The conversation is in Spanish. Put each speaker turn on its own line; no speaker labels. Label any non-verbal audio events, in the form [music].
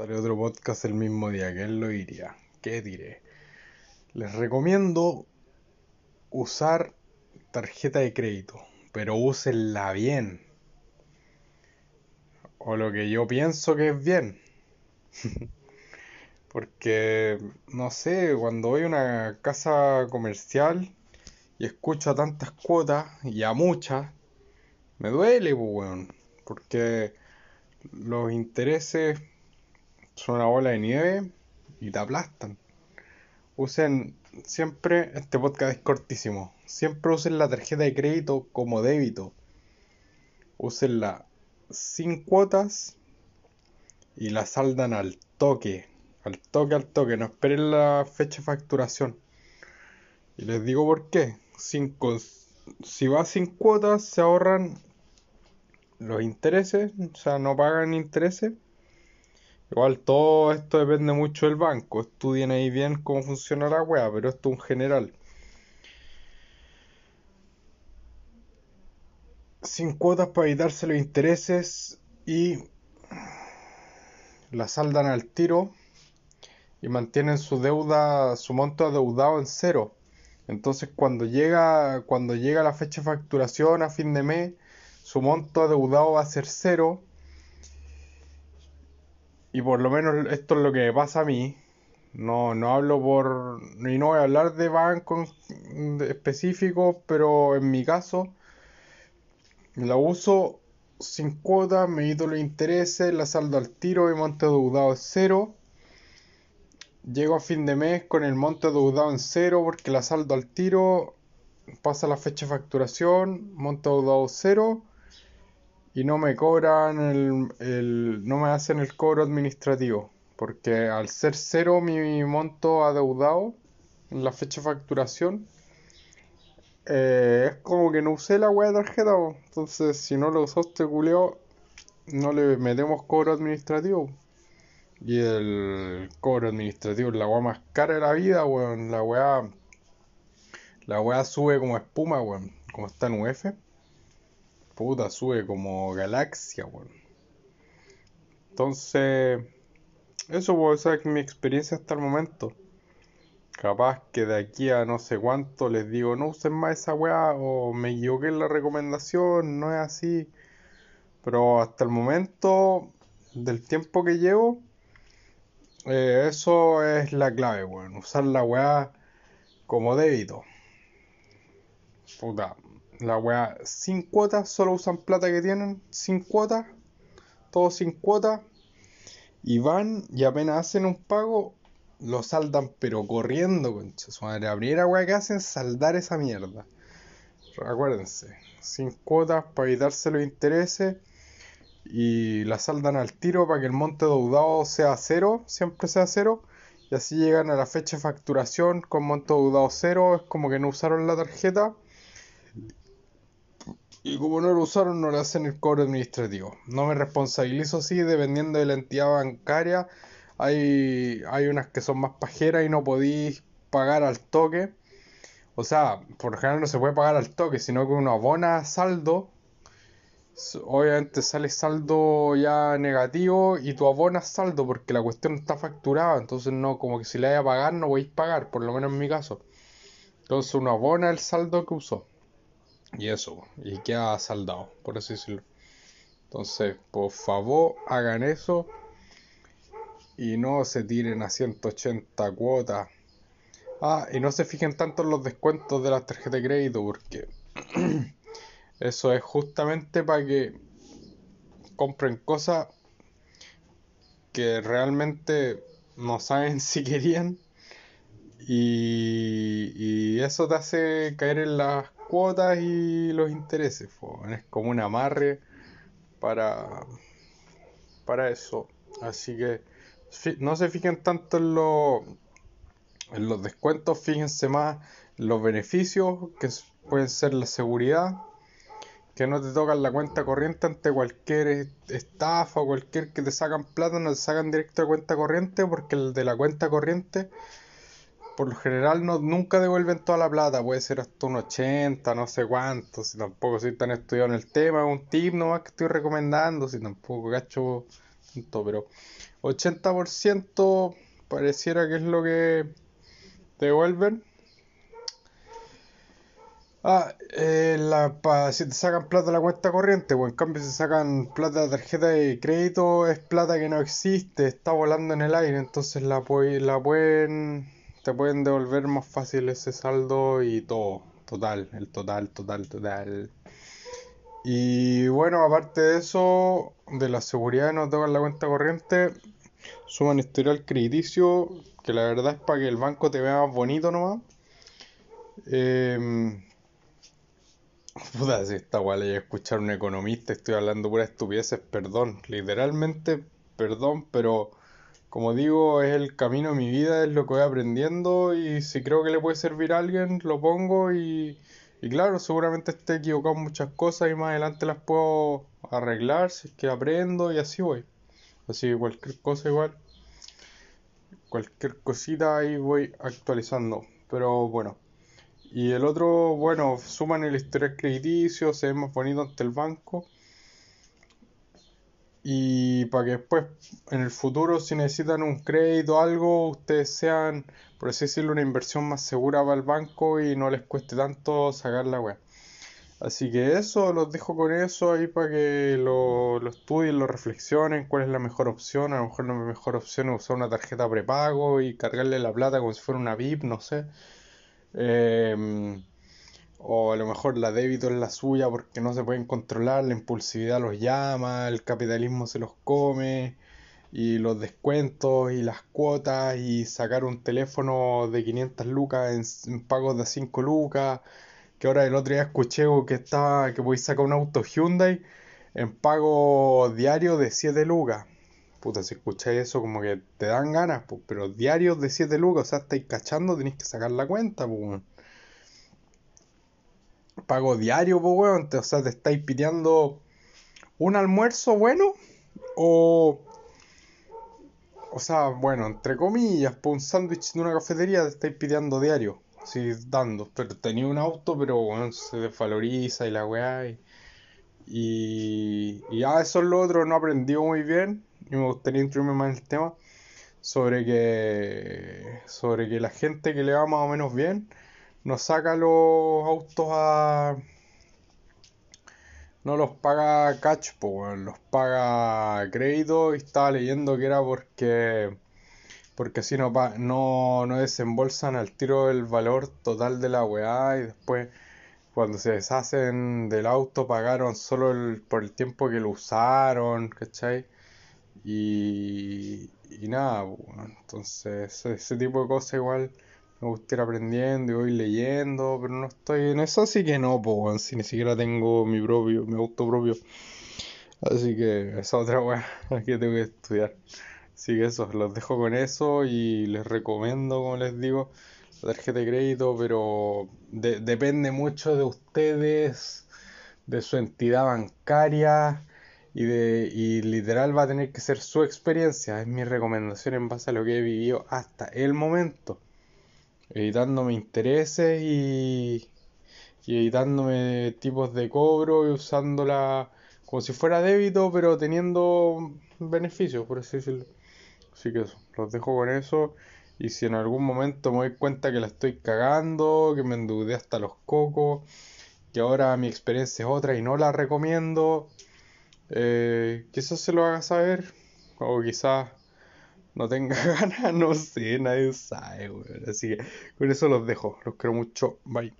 Sale otro podcast el mismo día que él lo iría. ¿Qué diré? Les recomiendo usar tarjeta de crédito, pero úsenla bien. O lo que yo pienso que es bien. [laughs] Porque, no sé, cuando voy a una casa comercial y escucho a tantas cuotas y a muchas, me duele, pues, weón. Porque los intereses son una bola de nieve y te aplastan. Usen siempre, este podcast es cortísimo, siempre usen la tarjeta de crédito como débito. Usenla sin cuotas y la saldan al toque, al toque, al toque, no esperen la fecha de facturación. Y les digo por qué. Sin, si va sin cuotas se ahorran los intereses, o sea, no pagan intereses Igual todo esto depende mucho del banco. Estudien ahí bien cómo funciona la wea, pero esto es un general. Sin cuotas para evitarse los intereses y la saldan al tiro y mantienen su deuda, su monto adeudado en cero. Entonces cuando llega, cuando llega la fecha de facturación a fin de mes, su monto adeudado va a ser cero y por lo menos esto es lo que me pasa a mí. No, no hablo por. Y no voy a hablar de bancos específicos, pero en mi caso, la uso sin cuotas, me quito los intereses, la saldo al tiro y monte deudado es cero. Llego a fin de mes con el monte deudado en cero porque la saldo al tiro, pasa la fecha de facturación, monte deudado cero y no me cobran el, no me hacen el cobro administrativo porque al ser cero mi monto adeudado en la fecha de facturación eh, es como que no usé la web de tarjeta entonces si no lo usaste culeo no le metemos cobro administrativo. Y el cobro administrativo es la weá más cara de la vida weón. La weá la weá sube como espuma weón como está en UF puta, sube como galaxia, weón. Entonces, eso puede ser mi experiencia hasta el momento. Capaz que de aquí a no sé cuánto les digo, no usen más esa weá, o me equivoqué en la recomendación, no es así. Pero hasta el momento, del tiempo que llevo, eh, eso es la clave, weón. Usar la weá como débito. Puta, la weá sin cuotas, solo usan plata que tienen, sin cuotas, todo sin cuotas. Y van y apenas hacen un pago, lo saldan pero corriendo, concha su madre. La primera weá que hacen es saldar esa mierda. Acuérdense, sin cuotas para evitarse los intereses y la saldan al tiro para que el monte deudado sea cero, siempre sea cero. Y así llegan a la fecha de facturación con monte deudado cero. Es como que no usaron la tarjeta y como no lo usaron, no le hacen el cobro administrativo. No me responsabilizo, sí, dependiendo de la entidad bancaria. Hay, hay unas que son más pajeras y no podéis pagar al toque. O sea, por lo general no se puede pagar al toque, sino que uno abona saldo. Obviamente sale saldo ya negativo y tú abonas saldo porque la cuestión está facturada. Entonces, no, como que si le vaya a pagar, no podéis pagar, por lo menos en mi caso. Entonces, uno abona el saldo que usó. Y eso, y queda saldado, por así decirlo. Entonces, por favor, hagan eso y no se tiren a 180 cuotas. Ah, y no se fijen tanto en los descuentos de las tarjetas de crédito porque [clears throat] eso es justamente para que compren cosas que realmente no saben [laughs] si querían y, y eso te hace caer en las cuotas y los intereses. Es como un amarre para, para eso. Así que no se fijen tanto en, lo, en los descuentos, fíjense más en los beneficios, que pueden ser la seguridad, que no te tocan la cuenta corriente ante cualquier estafa o cualquier que te sacan plata, no te sacan directo de cuenta corriente, porque el de la cuenta corriente por lo general no, nunca devuelven toda la plata, puede ser hasta un 80, no sé cuánto, si tampoco soy tan estudiado en el tema, un tip nomás que estoy recomendando, si tampoco cacho tanto, pero 80% pareciera que es lo que devuelven. Ah, eh, la, pa- si te sacan plata de la cuenta corriente, pues en cambio si sacan plata de tarjeta de crédito es plata que no existe, está volando en el aire, entonces la, la pueden, te pueden devolver más fácil ese saldo y todo, total, el total, total, total. Y bueno, aparte de eso, de la seguridad de no tocar la cuenta corriente, suman historial crediticio, que la verdad es para que el banco te vea más bonito nomás. Em, [laughs] Puta, si esta guay le escuchar a un economista, estoy hablando pura estupideces, perdón, literalmente perdón, pero como digo, es el camino de mi vida, es lo que voy aprendiendo y si creo que le puede servir a alguien, lo pongo y, y claro, seguramente esté equivocado en muchas cosas y más adelante las puedo arreglar si es que aprendo y así voy. Así que cualquier cosa igual, cualquier cosita ahí voy actualizando, pero bueno. Y el otro, bueno, suman el historial crediticio, se ve más bonito ante el banco. Y para que después, en el futuro, si necesitan un crédito o algo, ustedes sean, por así decirlo, una inversión más segura para el banco y no les cueste tanto sacar la web. Así que eso, los dejo con eso ahí para que lo, lo estudien, lo reflexionen, cuál es la mejor opción. A lo mejor la mejor opción es usar una tarjeta prepago y cargarle la plata como si fuera una VIP, no sé. Em, o a lo mejor la débito es la suya porque no se pueden controlar, la impulsividad los llama, el capitalismo se los come, y los descuentos y las cuotas y sacar un teléfono de 500 lucas en, pagos de 5 lucas, que ahora el otro día escuché que estaba que podéis sacar un auto Hyundai en pago diario de 7 lucas. Puta, si escucháis eso como que te dan ganas, pues, pero diarios de 7 lucas, o sea, estáis cachando, tenéis que sacar la cuenta. Pago diario, pues, weón. O sea, te estáis piteando un almuerzo bueno o, o sea, bueno, entre comillas, un sándwich de una cafetería te estáis pidiendo diario. Así dando. Pero tenía un auto, pero bueno, se desvaloriza y la weá. Y, y, y ya eso es lo otro, no aprendí muy bien. Y me gustaría introducirme más en el tema. Sobre que, sobre que la gente que le va más o menos bien no saca los autos a, no los paga cash, weón, los paga crédito y estaba leyendo que era porque porque así no, no, no desembolsan al tiro el valor total de la weá y después cuando se deshacen del auto pagaron solo el, por el tiempo que lo usaron, ¿cachai? Y, y nada, weón. Entonces ese tipo de cosas igual me gusta ir aprendiendo y voy leyendo, pero no estoy en eso, así que no, pues, si ni siquiera tengo mi propio, mi auto propio. Así que esa otra weá [laughs] que tengo que estudiar. Así que eso, los dejo con eso y les recomiendo, como les digo, la tarjeta de crédito, pero de- depende mucho de ustedes, de su entidad bancaria y de y literal va a tener que ser su experiencia. Es mi recomendación en base a lo que he vivido hasta el momento, evitándome intereses y, y evitándome tipos de cobro y usándola como si fuera débito, pero teniendo beneficios, por así decirlo. Así que eso, los dejo con eso. Y si en algún momento me doy cuenta que la estoy cagando, que me endeudé hasta los cocos, que ahora mi experiencia es otra y no la recomiendo, eh, quizás se lo haga saber, o quizás no tenga [laughs] ganas, no sé, nadie sabe, weón. Así que con eso los dejo, los quiero mucho, bye.